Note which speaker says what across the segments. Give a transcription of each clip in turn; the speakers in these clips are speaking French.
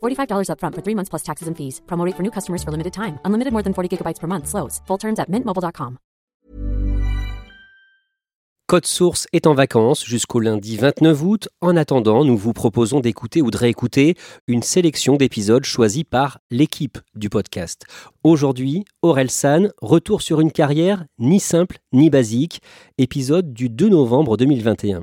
Speaker 1: $45 upfront for three months plus taxes and fees. Promote for new customers for limited time. Unlimited more than 40 gigabytes per month. Slows. Full terms at mintmobile.com.
Speaker 2: Code Source est en vacances jusqu'au lundi 29 août. En attendant, nous vous proposons d'écouter ou de réécouter une sélection d'épisodes choisis par l'équipe du podcast. Aujourd'hui, Aurel San, retour sur une carrière ni simple ni basique, épisode du 2 novembre 2021.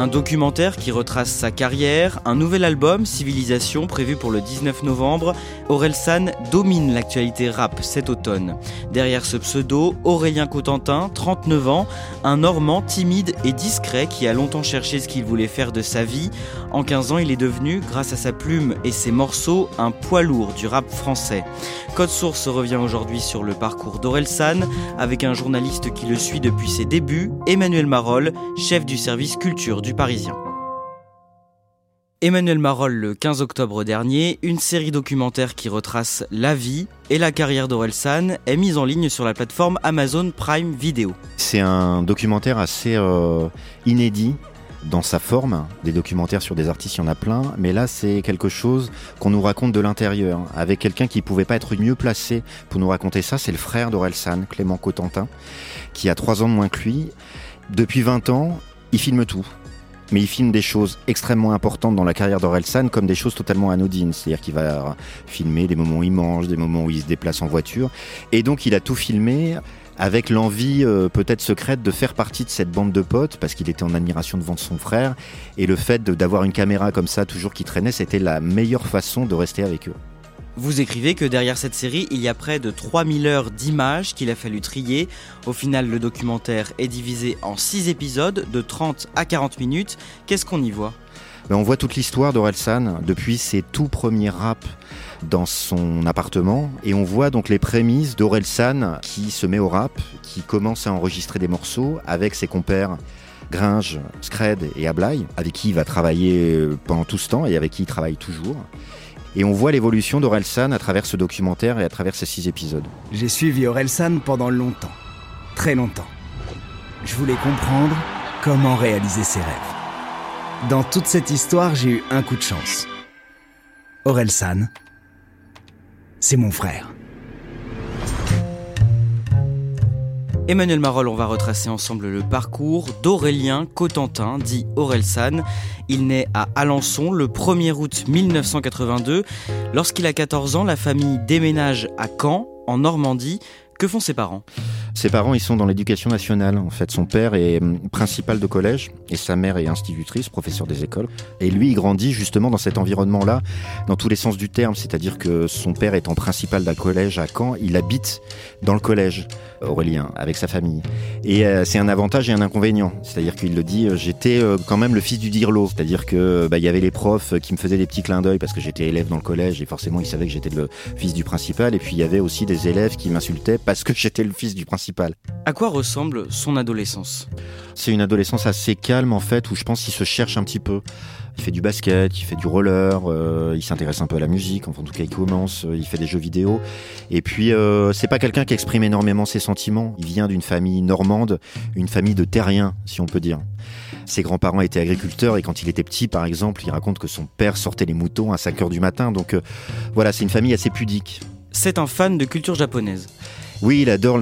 Speaker 3: Un documentaire qui retrace sa carrière, un nouvel album, Civilisation, prévu pour le 19 novembre. Aurel San domine l'actualité rap cet automne. Derrière ce pseudo, Aurélien Cotentin, 39 ans, un Normand timide et discret qui a longtemps cherché ce qu'il voulait faire de sa vie. En 15 ans, il est devenu, grâce à sa plume et ses morceaux, un poids lourd du rap français. Code Source revient aujourd'hui sur le parcours d'Aurel San avec un journaliste qui le suit depuis ses débuts, Emmanuel Marolle, chef du service culture du Parisien. Emmanuel Marolle le 15 octobre dernier, une série documentaire qui retrace la vie et la carrière d'Orelsan est mise en ligne sur la plateforme Amazon Prime Video.
Speaker 4: C'est un documentaire assez euh, inédit dans sa forme. Des documentaires sur des artistes, il y en a plein, mais là c'est quelque chose qu'on nous raconte de l'intérieur, avec quelqu'un qui pouvait pas être mieux placé pour nous raconter ça, c'est le frère d'Orelsan, Clément Cotentin, qui a trois ans de moins que lui. Depuis 20 ans, il filme tout mais il filme des choses extrêmement importantes dans la carrière d'Orelsan comme des choses totalement anodines. C'est-à-dire qu'il va filmer des moments où il mange, des moments où il se déplace en voiture. Et donc il a tout filmé avec l'envie euh, peut-être secrète de faire partie de cette bande de potes parce qu'il était en admiration devant son frère. Et le fait d'avoir une caméra comme ça toujours qui traînait, c'était la meilleure façon de rester avec eux.
Speaker 3: Vous écrivez que derrière cette série, il y a près de 3000 heures d'images qu'il a fallu trier. Au final, le documentaire est divisé en 6 épisodes de 30 à 40 minutes. Qu'est-ce qu'on y voit?
Speaker 4: Ben, On voit toute l'histoire d'Orelsan depuis ses tout premiers raps dans son appartement et on voit donc les prémices d'Orelsan qui se met au rap, qui commence à enregistrer des morceaux avec ses compères Gringe, Scred et Ablay, avec qui il va travailler pendant tout ce temps et avec qui il travaille toujours. Et on voit l'évolution d'Orelsan à travers ce documentaire et à travers ces six épisodes.
Speaker 5: J'ai suivi Orelsan pendant longtemps, très longtemps. Je voulais comprendre comment réaliser ses rêves. Dans toute cette histoire, j'ai eu un coup de chance. Orelsan, c'est mon frère.
Speaker 3: Emmanuel Marolle, on va retracer ensemble le parcours d'Aurélien Cotentin, dit Aurelsan. Il naît à Alençon le 1er août 1982. Lorsqu'il a 14 ans, la famille déménage à Caen, en Normandie. Que font ses parents?
Speaker 4: Ses parents, ils sont dans l'éducation nationale. En fait, son père est hum, principal de collège et sa mère est institutrice, professeur des écoles. Et lui, il grandit justement dans cet environnement-là, dans tous les sens du terme. C'est-à-dire que son père étant principal d'un collège à Caen, il habite dans le collège, Aurélien, avec sa famille. Et euh, c'est un avantage et un inconvénient. C'est-à-dire qu'il le dit, euh, j'étais euh, quand même le fils du dirlo. C'est-à-dire que bah, il y avait les profs qui me faisaient des petits clins d'œil parce que j'étais élève dans le collège et forcément ils savaient que j'étais le fils du principal. Et puis il y avait aussi des élèves qui m'insultaient parce que j'étais le fils du principal
Speaker 3: à quoi ressemble son adolescence?
Speaker 4: C'est une adolescence assez calme en fait, où je pense qu'il se cherche un petit peu. Il fait du basket, il fait du roller, euh, il s'intéresse un peu à la musique, enfin en tout cas il commence, euh, il fait des jeux vidéo. Et puis euh, c'est pas quelqu'un qui exprime énormément ses sentiments. Il vient d'une famille normande, une famille de terriens, si on peut dire. Ses grands-parents étaient agriculteurs et quand il était petit, par exemple, il raconte que son père sortait les moutons à 5 heures du matin. Donc voilà, c'est une famille assez pudique.
Speaker 3: C'est un fan de culture japonaise.
Speaker 4: Oui, il adore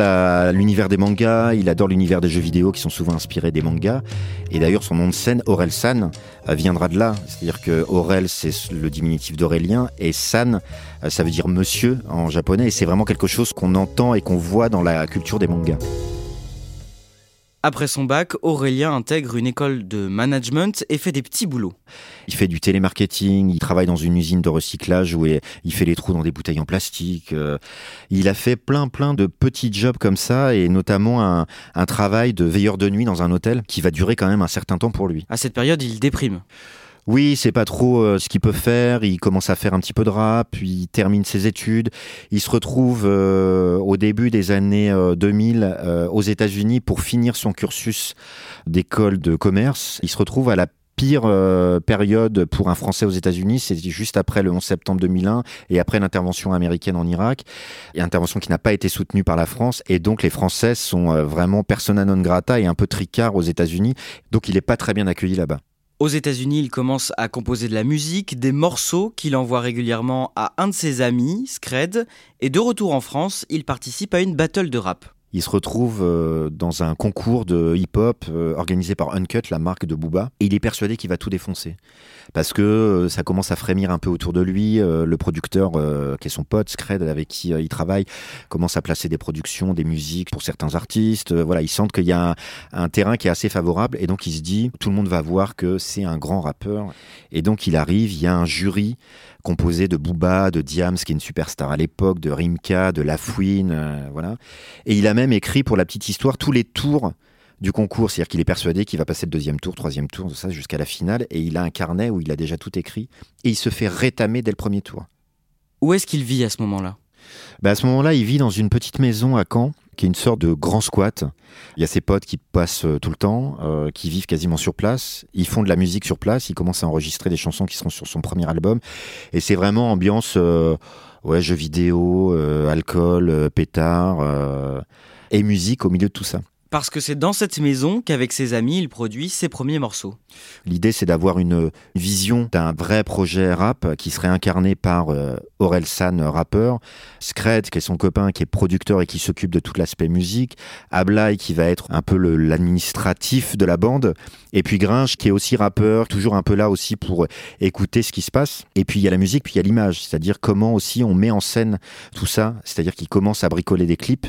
Speaker 4: l'univers des mangas, il adore l'univers des jeux vidéo qui sont souvent inspirés des mangas. Et d'ailleurs, son nom de scène, Aurel San, euh, viendra de là. C'est-à-dire que Aurel, c'est le diminutif d'Aurélien, et San, euh, ça veut dire monsieur en japonais. Et c'est vraiment quelque chose qu'on entend et qu'on voit dans la culture des mangas.
Speaker 3: Après son bac, Aurélien intègre une école de management et fait des petits boulots.
Speaker 4: Il fait du télémarketing, il travaille dans une usine de recyclage où il fait les trous dans des bouteilles en plastique. euh, Il a fait plein plein de petits jobs comme ça et notamment un, un travail de veilleur de nuit dans un hôtel qui va durer quand même un certain temps pour lui.
Speaker 3: À cette période, il déprime.
Speaker 4: Oui, c'est pas trop euh, ce qu'il peut faire. Il commence à faire un petit peu de rap, puis il termine ses études. Il se retrouve euh, au début des années euh, 2000 euh, aux États-Unis pour finir son cursus d'école de commerce. Il se retrouve à la pire euh, période pour un Français aux États-Unis, c'est juste après le 11 septembre 2001 et après l'intervention américaine en Irak, intervention qui n'a pas été soutenue par la France, et donc les Français sont euh, vraiment persona non grata et un peu tricard aux États-Unis, donc il n'est pas très bien accueilli là-bas.
Speaker 3: Aux États-Unis, il commence à composer de la musique, des morceaux qu'il envoie régulièrement à un de ses amis, Scred, et de retour en France, il participe à une battle de rap.
Speaker 4: Il se retrouve euh, dans un concours de hip-hop euh, organisé par Uncut, la marque de Booba, et il est persuadé qu'il va tout défoncer. Parce que euh, ça commence à frémir un peu autour de lui. le producteur, qui est son pote, Scred, avec qui il travaille, commence à placer des productions, des musiques pour certains artistes. Voilà, il sent qu'il y a un terrain qui est assez favorable, et donc il se dit, tout le monde va voir que c'est un grand rappeur. Et donc il arrive, il y a un jury composé de Booba, de Diams, qui est une superstar à l'époque, de Rimka, de Lafouine, euh, voilà. Et il a même écrit pour la petite histoire tous les tours du concours, c'est-à-dire qu'il est persuadé qu'il va passer le deuxième tour, troisième tour, ça jusqu'à la finale, et il a un carnet où il a déjà tout écrit, et il se fait rétamer dès le premier tour.
Speaker 3: Où est-ce qu'il vit à ce moment-là?
Speaker 4: Bah, à ce moment-là, il vit dans une petite maison à Caen, qui est une sorte de grand squat. Il y a ses potes qui passent euh, tout le temps, euh, qui vivent quasiment sur place. Ils font de la musique sur place. Il commence à enregistrer des chansons qui seront sur son premier album. Et c'est vraiment ambiance euh, ouais, jeux vidéo, alcool, pétard et musique au milieu de tout ça.
Speaker 3: Parce que c'est dans cette maison qu'avec ses amis, il produit ses premiers morceaux.
Speaker 4: L'idée, c'est d'avoir une vision d'un vrai projet rap qui serait incarné par euh, Aurel San, euh, rappeur, Scred, qui est son copain, qui est producteur et qui s'occupe de tout l'aspect musique, Ablai, qui va être un peu l'administratif de la bande, et puis Gringe, qui est aussi rappeur, toujours un peu là aussi pour écouter ce qui se passe. Et puis il y a la musique, puis il y a l'image, c'est-à-dire comment aussi on met en scène tout ça, c'est-à-dire qu'il commence à bricoler des clips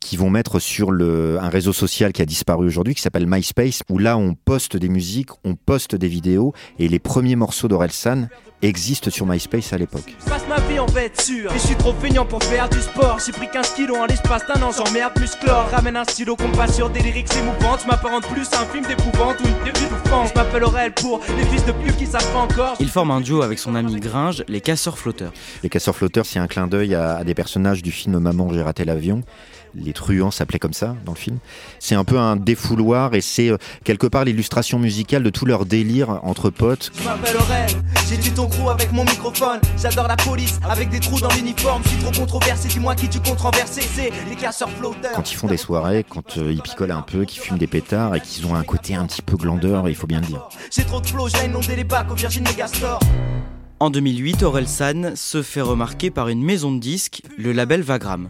Speaker 4: qui vont mettre sur un réseau social qui a disparu aujourd'hui, qui s'appelle MySpace, où là on poste des musiques, on poste des vidéos, et les premiers morceaux d'Orelsan existent sur MySpace à l'époque.
Speaker 6: Je passe ma vie en bête sûre Et je suis trop feignant pour faire du sport J'ai pris 15 kilos en l'espace d'un an J'emmerde musclore Ramène un stylo compas sur des lyrics émouvantes Je m'apparente plus à un film d'épouvante Ou une début d'offense Je m'appelle Aurel pour les fils de pute qui savent pas encore
Speaker 3: Il forme un duo avec son ami Gringe, les Casseurs Flotteurs.
Speaker 4: Les casseurs flotteurs, c'est un clin d'œil à, à des personnages du film Maman, j'ai raté l'avion. Les truands s'appelaient comme ça dans le film. C'est un peu un défouloir et c'est euh, quelque part l'illustration musicale de tout leur délire entre potes.
Speaker 6: Je m'appelle Aurel J'ai du ton crew avec mon microphone J'adore la police avec des trous dans l'uniforme Je suis trop controversé Dis-moi qui tu comptes renverser C'est les casseurs flotteurs
Speaker 4: Quand ils font des soirées, quand euh, ils picolent un peu, qu'ils fument des pétards et qu'ils ont un côté un petit peu glandeur, il faut bien le dire.
Speaker 6: J'ai trop de flow J'ai inondé les bacs au Virgin Megastore
Speaker 3: En 2008, Aurel San se fait remarquer par une maison de disques, le label Vagram.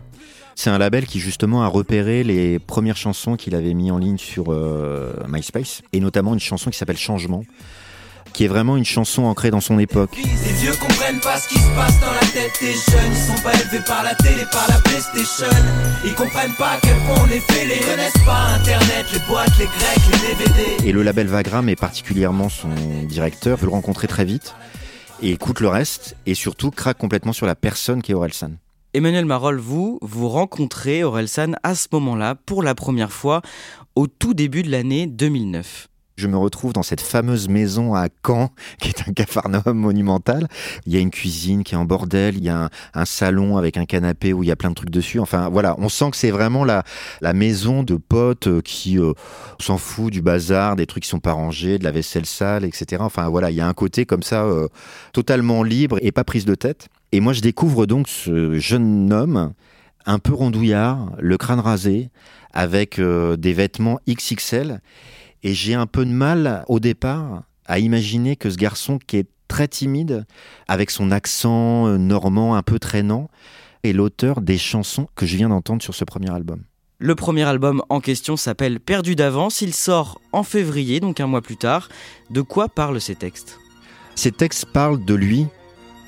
Speaker 4: C'est un label qui justement a repéré les premières chansons qu'il avait mis en ligne sur euh, MySpace, et notamment une chanson qui s'appelle Changement, qui est vraiment une chanson ancrée dans son époque.
Speaker 6: Les vieux comprennent pas ce qui se passe dans la tête des jeunes Ils sont pas élevés par la télé, par la PlayStation Ils comprennent pas à quel point on est fêlés Ils connaissent pas Internet, les boîtes, les grecs, les DVD
Speaker 4: Et le label Vagram, et particulièrement son directeur, veut le rencontrer très vite, et écoute le reste, et surtout craque complètement sur la personne qui est Orelsan.
Speaker 3: Emmanuel Marol, vous, vous rencontrez Aurel à ce moment-là pour la première fois au tout début de l'année 2009.
Speaker 4: Je me retrouve dans cette fameuse maison à Caen, qui est un capharnaüm monumental. Il y a une cuisine qui est en bordel, il y a un, salon avec un canapé où il y a plein de trucs dessus. Enfin voilà, on sent que c'est vraiment la, la maison de potes euh, qui euh, s'en fout du bazar, des trucs qui sont pas rangés, de la vaisselle sale, etc. Enfin voilà, il y a un côté comme ça euh, totalement libre et pas prise de tête. Et moi je découvre donc ce jeune homme un peu rondouillard, le crâne rasé, avec euh, des vêtements XXL. Et j'ai un peu de mal au départ à imaginer que ce garçon qui est très timide, avec son accent euh, normand un peu traînant, est l'auteur des chansons que je viens d'entendre sur ce premier album.
Speaker 3: Le premier album en question s'appelle Perdu d'avance, il sort en février, donc un mois plus tard. De quoi parlent ces textes?
Speaker 4: Ces textes parlent de lui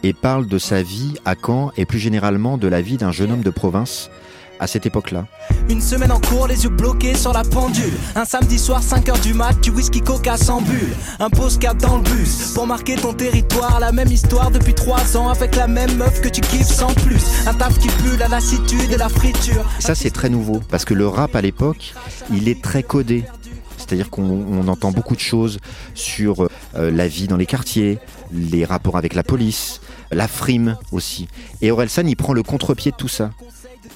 Speaker 4: et parlent de sa vie à Caen et plus généralement de la vie d'un jeune homme de province à cette époque-là.
Speaker 6: Une semaine en cours, les yeux bloqués sur la pendule. Un samedi soir, 5h du mat, du whisky coca sans bulle. Un postcard dans le bus pour marquer ton territoire. La même histoire depuis 3 ans avec la même meuf que tu kiffes sans plus. Un taf qui pue la lassitude et la friture.
Speaker 4: Ça, c'est très nouveau parce que le rap à l'époque, il est très codé. C'est-à-dire qu'on entend beaucoup de choses sur euh, la vie dans les quartiers, les rapports avec la police, la frime aussi. Et Orelsan, il prend le contre-pied de tout ça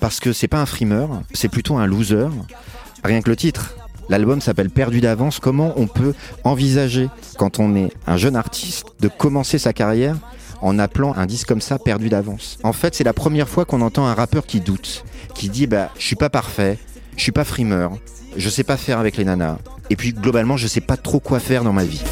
Speaker 4: parce que c'est pas un frimeur, c'est plutôt un loser. Rien que le titre. L'album s'appelle Perdu d'avance. Comment on peut envisager, quand on est un jeune artiste, de commencer sa carrière en appelant un disque comme ça Perdu d'avance? En fait, c'est la première fois qu'on entend un rappeur qui doute, qui dit bah je suis pas parfait, je suis pas frimeur, je sais pas faire avec les nanas, et puis globalement je sais pas trop quoi faire dans ma vie.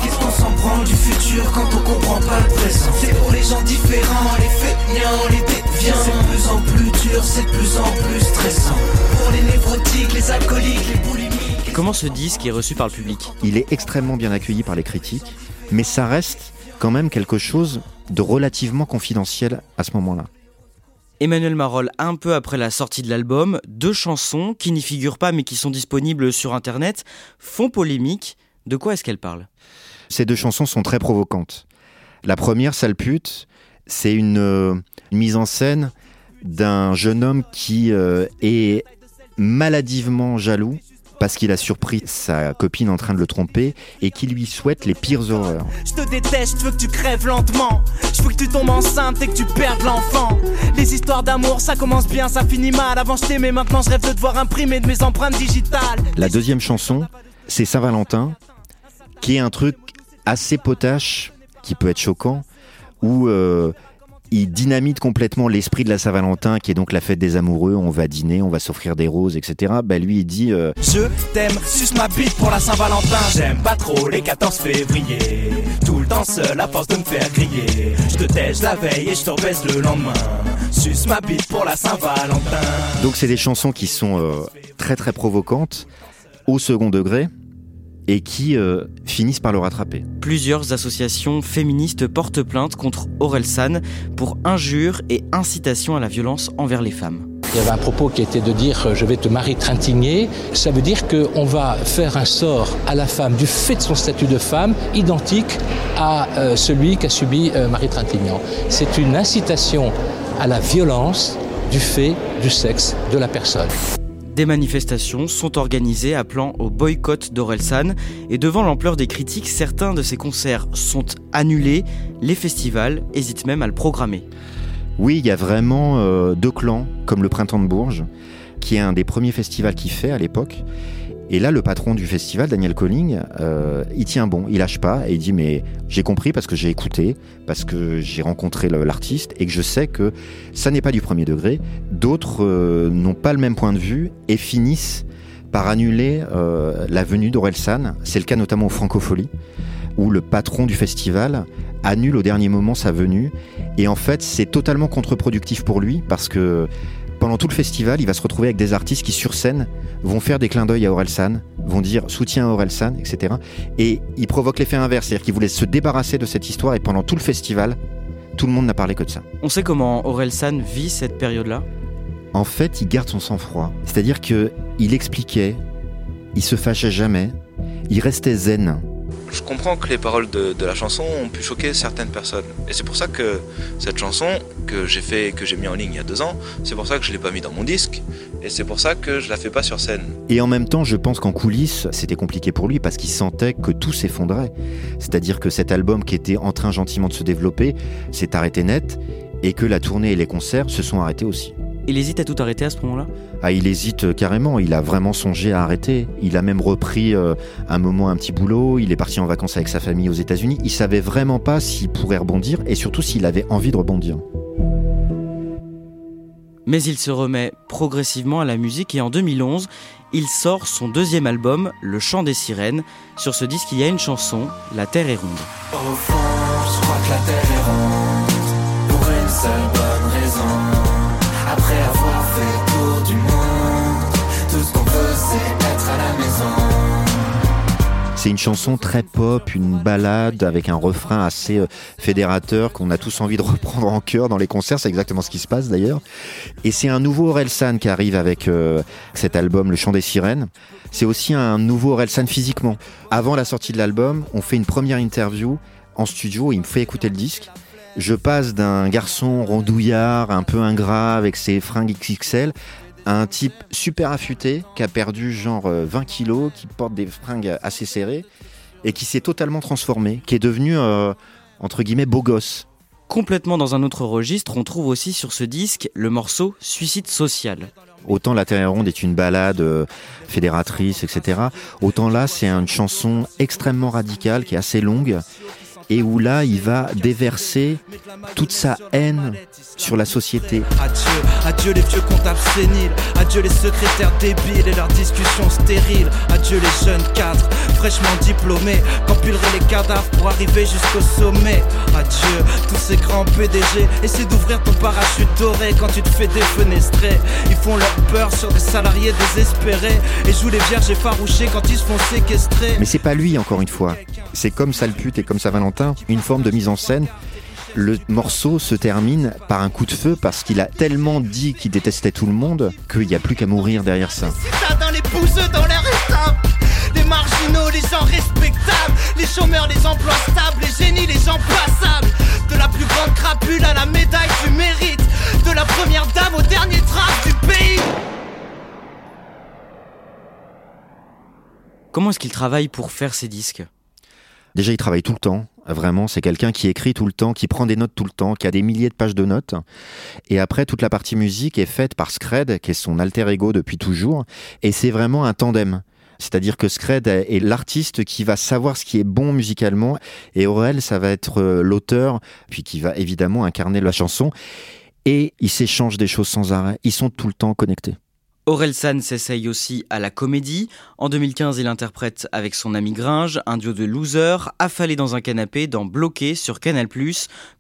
Speaker 6: Qu'est-ce qu'on s'en prend du futur quand on comprend pas le présent C'est pour les gens différents, les feignants, les déviants. C'est de plus en plus dur, c'est de plus en plus stressant. Pour les névrotiques, les alcooliques, les boulimiques.
Speaker 3: Comment ce disque est reçu par le public
Speaker 4: Il est extrêmement bien accueilli par les critiques, mais ça reste quand même quelque chose de relativement confidentiel à ce moment-là.
Speaker 3: Emmanuel Marol, un peu après la sortie de l'album, deux chansons qui n'y figurent pas mais qui sont disponibles sur internet font polémique. De quoi est-ce qu'elles parlent?
Speaker 4: Ces deux chansons sont très provocantes. La première, Sale pute, c'est une, euh, mise en scène d'un jeune homme qui euh, est maladivement jaloux parce qu'il a surpris sa copine en train de le tromper et qui lui souhaite les pires horreurs.
Speaker 6: Je te déteste, je veux que tu crèves lentement. Je veux que tu tombes enceinte et que tu perdes l'enfant. Les histoires d'amour, ça commence bien, ça finit mal. Avant je t'aimais, maintenant je rêve de te voir imprimer de mes empreintes digitales.
Speaker 4: La deuxième chanson, c'est Saint-Valentin, qui est un truc assez potache, qui peut être choquant, où euh, il dynamite complètement l'esprit de la Saint-Valentin, qui est donc la fête des amoureux. On va dîner, on va s'offrir des roses, etc. Bah lui, il dit euh,
Speaker 6: Je t'aime, suce ma bite pour la Saint-Valentin. J'aime pas trop les 14 février. Tout le temps seul à force de me faire griller. Je te tèche la veille et je te rebaisse le lendemain. Suce ma bite pour la Saint-Valentin.
Speaker 4: Donc c'est des chansons qui sont euh, très très provocantes, au second degré, et qui euh, finissent par le rattraper.
Speaker 3: Plusieurs associations féministes portent plainte contre Orelsan pour injures et incitation à la violence envers les femmes.
Speaker 7: Il y avait un propos qui était de dire euh, je vais te marier trintigner. Ça veut dire qu'on va faire un sort à la femme du fait de son statut de femme identique à euh, celui qu'a subi euh, Marie Trintignant. C'est une incitation à la violence du fait du sexe de la personne.
Speaker 3: Des manifestations sont organisées appelant au boycott d'Orelsan et devant l'ampleur des critiques, certains de ces concerts sont annulés. Les festivals hésitent même à le programmer.
Speaker 4: Oui, il y a vraiment euh, deux clans, comme le Printemps de Bourges, qui est un des premiers festivals qu'il fait à l'époque. Et là, le patron du festival, Daniel Colling, euh, il tient bon, il lâche pas et il dit mais j'ai compris parce que j'ai écouté, parce que j'ai rencontré l'artiste et que je sais que ça n'est pas du premier degré. D'autres euh, n'ont pas le même point de vue et finissent par annuler euh, la venue d'Orelsan. C'est le cas notamment au Francofolie, où le patron du festival annule au dernier moment sa venue. Et en fait, c'est totalement contre-productif pour lui parce que pendant tout le festival, il va se retrouver avec des artistes qui, sur scène, vont faire des clins d'œil à Orelsan, vont dire soutien à Orelsan, etc. Et il provoque l'effet inverse, c'est-à-dire qu'il voulait se débarrasser de cette histoire et pendant tout le festival, tout le monde n'a parlé que de ça.
Speaker 3: On sait comment Orelsan vit cette période-là?
Speaker 4: En fait, il garde son sang-froid. C'est-à-dire que il expliquait, il se fâchait jamais, il restait zen.
Speaker 8: Je comprends que les paroles de, la chanson ont pu choquer certaines personnes. Et c'est pour ça que cette chanson que j'ai fait, que j'ai mis en ligne il y a deux ans, c'est pour ça que je l'ai pas mis dans mon disque. Et c'est pour ça que je la fais pas sur scène.
Speaker 4: Et en même temps, je pense qu'en coulisses, c'était compliqué pour lui parce qu'il sentait que tout s'effondrait. C'est-à-dire que cet album qui était en train gentiment de se développer s'est arrêté net et que la tournée et les concerts se sont arrêtés aussi.
Speaker 3: Il hésite à tout arrêter à ce moment-là?
Speaker 4: Ah, il hésite euh, carrément, il a vraiment songé à arrêter. Il a même repris euh, un moment un petit boulot, il est parti en vacances avec sa famille aux États-Unis. Il savait vraiment pas s'il pourrait rebondir et surtout s'il avait envie de rebondir.
Speaker 3: Mais il se remet progressivement à la musique et en 2011, il sort son deuxième album, Le Chant des Sirènes. Sur ce disque, il y a une chanson, La Terre est ronde.
Speaker 6: Au fond, je crois que la terre est ronde Pour une seule
Speaker 9: C'est
Speaker 4: une chanson très pop, une balade avec un refrain assez euh, fédérateur qu'on a tous envie de reprendre en chœur dans les concerts. C'est exactement ce qui se passe d'ailleurs. Et c'est un nouveau Orelsan qui arrive avec euh, cet album, Le Chant des Sirènes. C'est aussi un nouveau Orelsan physiquement. Avant la sortie de l'album, on fait une première interview en studio. Il me fait écouter le disque. Je passe d'un garçon rondouillard, un peu ingrat, avec ses fringues XXL, à un type super affûté, qui a perdu genre 20 euh, kilos, qui porte des fringues assez serrées, et qui s'est totalement transformé, qui est devenu, euh, entre guillemets, beau gosse.
Speaker 3: Complètement dans un autre registre, on trouve aussi sur ce disque le morceau Suicide social.
Speaker 4: Autant La Terre ronde est une balade euh, fédératrice, etc. Autant là, c'est une chanson extrêmement radicale, qui est assez longue, et où là, il va déverser toute sa haine sur la société.
Speaker 6: Adieu, adieu les vieux comptables séniles, adieu les secrétaires débiles et leurs discussions stériles, adieu les jeunes cadres fraîchement diplômés, qu'empileraient les cadavres pour arriver jusqu'au sommet. Adieu, tous ces grands PDG, essaie d'ouvrir ton parachute doré quand tu te fais défenestrer. Ils font leur peur sur des salariés désespérés et jouent les vierges effarouchées quand ils se font séquestrer.
Speaker 4: Mais c'est pas lui, encore une fois. C'est comme Salpute et comme Saint-Valentin, une forme de mise en scène. Le morceau se termine par un coup de feu parce qu'il a tellement dit qu'il détestait tout le monde qu'il n'y a plus qu'à mourir derrière ça.
Speaker 6: dans les bouseux, dans l'air étapes Les marginaux, les gens respectables. Les chômeurs, les emplois stables. Les génies, les gens passables. De la plus grande crapule à la médaille du mérite. De la première dame au dernier trap du pays.
Speaker 3: Comment est-ce qu'il travaille pour faire ses disques?
Speaker 4: Déjà, il travaille tout le temps. Vraiment, c'est quelqu'un qui écrit tout le temps, qui prend des notes tout le temps, qui a des milliers de pages de notes. Et après, toute la partie musique est faite par Scred, qui est son alter ego depuis toujours. Et c'est vraiment un tandem. C'est-à-dire que Scred est l'artiste qui va savoir ce qui est bon musicalement et Aurel, ça va être euh, l'auteur, puis qui va évidemment incarner la chanson. Et ils s'échangent des choses sans arrêt. Ils sont tout le temps connectés.
Speaker 3: Aurel San s'essaye aussi à la comédie. En 2015, il interprète avec son ami Gringe un duo de losers affalés dans un canapé dans Bloqué sur Canal+,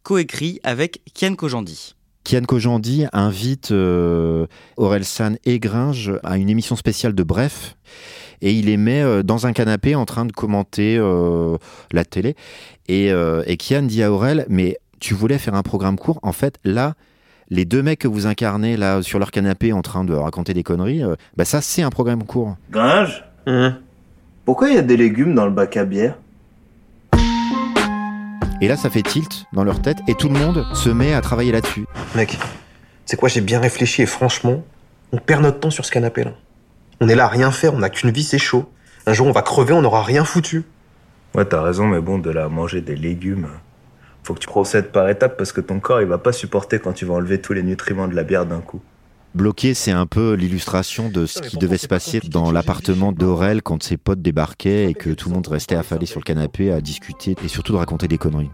Speaker 3: coécrit avec Kian Kojandi.
Speaker 4: Kian Kojandi invite euh, Aurel San et Gringe à une émission spéciale de Bref et il les met euh, dans un canapé en train de commenter euh, la télé. Et, et Kian dit à Aurel, mais tu voulais faire un programme court, en fait là les deux mecs que vous incarnez là sur leur canapé en train de raconter des conneries, euh, bah ça c'est un programme court.
Speaker 10: Gringe Pourquoi il y a des légumes dans le bac à bière?
Speaker 4: Et là ça fait tilt dans leur tête et tout le monde se met à travailler là-dessus.
Speaker 11: Mec, c'est quoi j'ai bien réfléchi et franchement, on perd notre temps sur ce canapé là. On est là à rien faire, on n'a qu'une vie, c'est chaud. Un jour on va crever, on n'aura rien foutu.
Speaker 10: Ouais, t'as raison, mais bon, de là manger des légumes faut que tu procèdes par étapes parce que ton corps il va pas supporter quand tu vas enlever tous les nutriments de la bière d'un coup.
Speaker 4: Bloqué, c'est un peu l'illustration de ce qui devait se passer dans l'appartement d'Aurel quand ses potes débarquaient et que tout le monde restait affalé sur le canapé à discuter et surtout de raconter des conneries.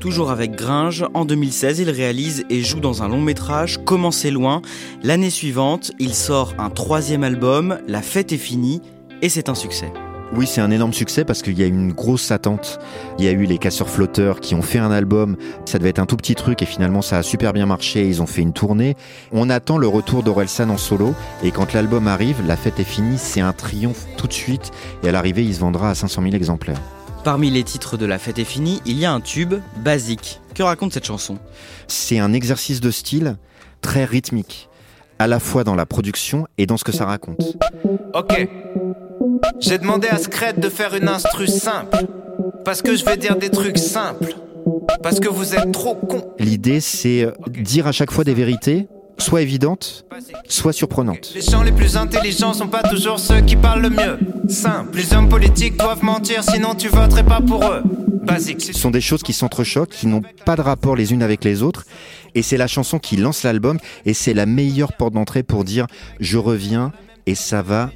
Speaker 3: Toujours avec Gringe, en 2016, il réalise et joue dans un long métrage, Comment c'est loin. L'année suivante, il sort un troisième album, La fête est finie, et c'est un succès.
Speaker 4: Oui, c'est un énorme succès parce qu'il y a une grosse attente. Il y a eu les casseurs flotteurs qui ont fait un album. Ça devait être un tout petit truc et finalement ça a super bien marché. Ils ont fait une tournée. On attend le retour d'Orelsan en solo et quand l'album arrive, la fête est finie. C'est un triomphe tout de suite et à l'arrivée, il se vendra à 500 000 exemplaires.
Speaker 3: Parmi les titres de La fête est finie, il y a un tube, Basique. Que raconte cette chanson?
Speaker 4: C'est un exercice de style très rythmique, à la fois dans la production et dans ce que ça raconte.
Speaker 6: Ok. J'ai demandé à Scred de faire une instru simple. Parce que je vais dire des trucs simples. Parce que vous êtes trop cons.
Speaker 4: L'idée, c'est euh, dire à chaque fois des vérités, soit évidentes, soit surprenantes.
Speaker 6: Les gens les plus intelligents sont pas toujours ceux qui parlent le mieux. Simple. Les hommes politiques doivent mentir, sinon tu voterais pas pour eux. Basique.
Speaker 4: Ce sont des choses qui s'entrechoquent, qui n'ont pas de rapport les unes avec les autres. Et c'est la chanson qui lance l'album. Et c'est la meilleure porte d'entrée pour dire je reviens et ça va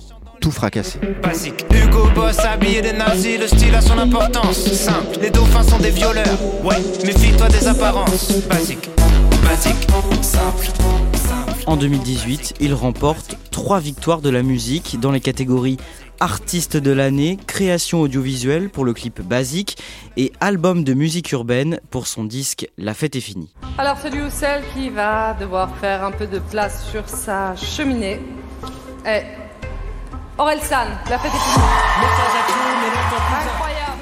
Speaker 4: tout fracasser.
Speaker 6: Basique. Hugo Boss habillé des nazis, le style a son importance. Simple, les dauphins sont des violeurs. Ouais, méfie-toi des apparences. Basique, basique, simple.
Speaker 3: En 2018, il remporte trois victoires de la musique dans les catégories artiste de l'année, création audiovisuelle pour le clip Basique et album de musique urbaine pour son disque La fête est finie.
Speaker 12: Alors celui ou celle qui va devoir faire un peu de place sur sa cheminée est Aurel San, La fête est finie.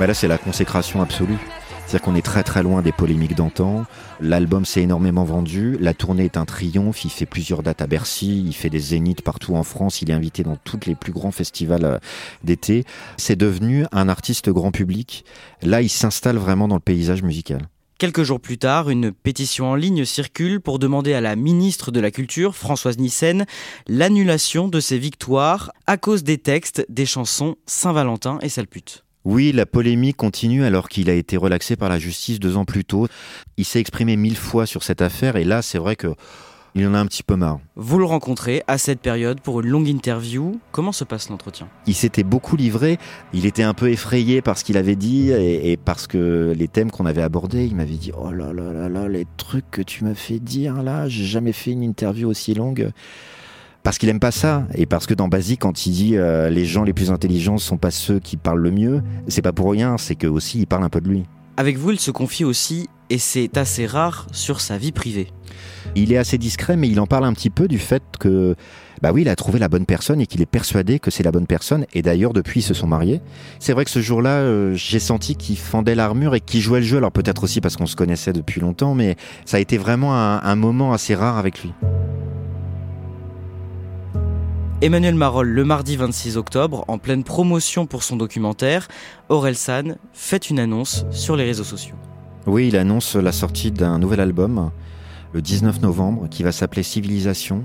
Speaker 4: Bah là, c'est la consécration absolue. C'est-à-dire qu'on est très très loin des polémiques d'antan. L'album s'est énormément vendu. La tournée est un triomphe. Il fait plusieurs dates à Bercy. Il fait des zéniths partout en France. Il est invité dans tous les plus grands festivals euh, d'été. C'est devenu un artiste grand public. Là, il s'installe vraiment dans le paysage musical.
Speaker 3: Quelques jours plus tard, une pétition en ligne circule pour demander à la ministre de la Culture, Françoise Nyssen, l'annulation de ses victoires à cause des textes des chansons Saint-Valentin et Salpute.
Speaker 4: Oui, la polémique continue alors qu'il a été relaxé par la justice deux ans plus tôt. Il s'est exprimé mille fois sur cette affaire et là, c'est vrai que il en a un petit peu marre.
Speaker 3: Vous le rencontrez à cette période pour une longue interview. Comment se passe l'entretien?
Speaker 4: Il s'était beaucoup livré. Il était un peu effrayé par ce qu'il avait dit et, et parce que les thèmes qu'on avait abordés, il m'avait dit Oh là là là là, les trucs que tu m'as fait dire là, j'ai jamais fait une interview aussi longue. Parce qu'il aime pas ça et parce que dans Basique, quand il dit euh, les gens les plus intelligents sont pas ceux qui parlent le mieux, c'est pas pour rien, c'est que aussi il parle un peu de lui.
Speaker 3: Avec vous, il se confie aussi, et c'est assez rare, sur sa vie privée.
Speaker 4: Il est assez discret, mais il en parle un petit peu du fait que, bah oui, il a trouvé la bonne personne et qu'il est persuadé que c'est la bonne personne. Et d'ailleurs, depuis, ils se sont mariés. C'est vrai que ce jour-là, euh, j'ai senti qu'il fendait l'armure et qu'il jouait le jeu. Alors peut-être aussi parce qu'on se connaissait depuis longtemps, mais ça a été vraiment un, un moment assez rare avec lui.
Speaker 3: Emmanuel Marolle, le mardi 26 octobre, en pleine promotion pour son documentaire, Aurel San fait une annonce sur les réseaux sociaux.
Speaker 4: Oui, il annonce la sortie d'un nouvel album le 19 novembre qui va s'appeler Civilisation.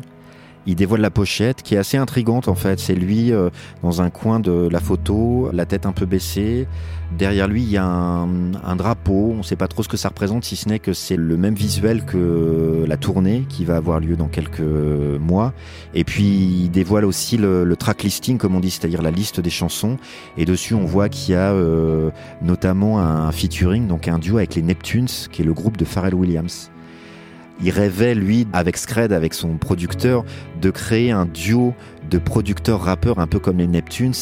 Speaker 4: Il dévoile la pochette qui est assez intrigante en fait. C'est lui euh, dans un coin de la photo, la tête un peu baissée. Derrière lui, il y a un, un drapeau. On ne sait pas trop ce que ça représente, si ce n'est que c'est le même visuel que la tournée qui va avoir lieu dans quelques mois. Et puis, il dévoile aussi le, le track listing, comme on dit, c'est-à-dire la liste des chansons. Et dessus, on voit qu'il y a euh, notamment un featuring, donc un duo avec les Neptunes, qui est le groupe de Pharrell Williams. Il rêvait, lui, avec Scred, avec son producteur, de créer un duo de producteurs-rappeurs un peu comme les Neptunes.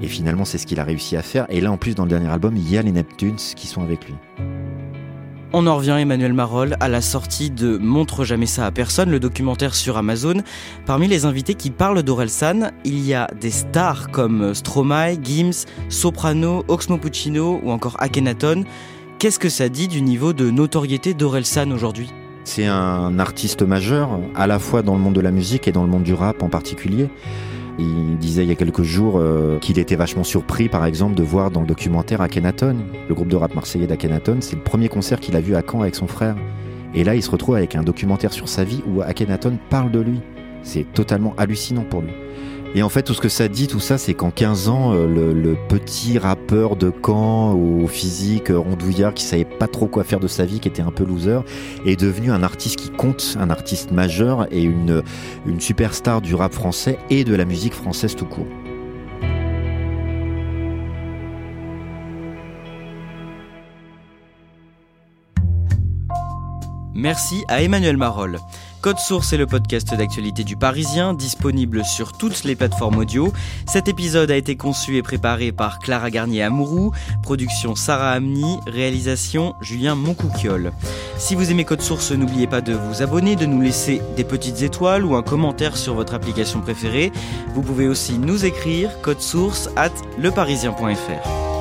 Speaker 4: Et finalement, c'est ce qu'il a réussi à faire. Et là, en plus, dans le dernier album, il y a les Neptunes qui sont avec lui.
Speaker 3: On en revient, Emmanuel Marolle, à la sortie de Montre jamais ça à personne, le documentaire sur Amazon. Parmi les invités qui parlent d'Orelsan, il y a des stars comme Stromae, Gims, Soprano, Oxmo Puccino ou encore Akhenaton. Qu'est-ce que ça dit du niveau de notoriété d'Orelsan aujourd'hui?
Speaker 4: C'est un artiste majeur, à la fois dans le monde de la musique et dans le monde du rap en particulier. Il disait il y a quelques jours euh, qu'il était vachement surpris, par exemple, de voir dans le documentaire Akhenaton, le groupe de rap marseillais d'Akhenaton, c'est le premier concert qu'il a vu à Caen avec son frère. Et là, il se retrouve avec un documentaire sur sa vie où Akhenaton parle de lui. C'est totalement hallucinant pour lui. Et en fait, tout ce que ça dit, tout ça, c'est qu'en 15 ans, euh, le, petit rappeur de Caen au physique euh, rondouillard qui savait pas trop quoi faire de sa vie, qui était un peu loser, est devenu un artiste qui compte, un artiste majeur et une, une superstar du rap français et de la musique française tout court.
Speaker 3: Merci à Emmanuel Marolle. Code Source est le podcast d'actualité du Parisien, disponible sur toutes les plateformes audio. Cet épisode a été conçu et préparé par Clara Garnier-Amouroux, production Sarah Amni, réalisation Julien Moncouquiole. Si vous aimez Code Source, n'oubliez pas de vous abonner, de nous laisser des petites étoiles ou un commentaire sur votre application préférée. Vous pouvez aussi nous écrire code source at leparisien.fr.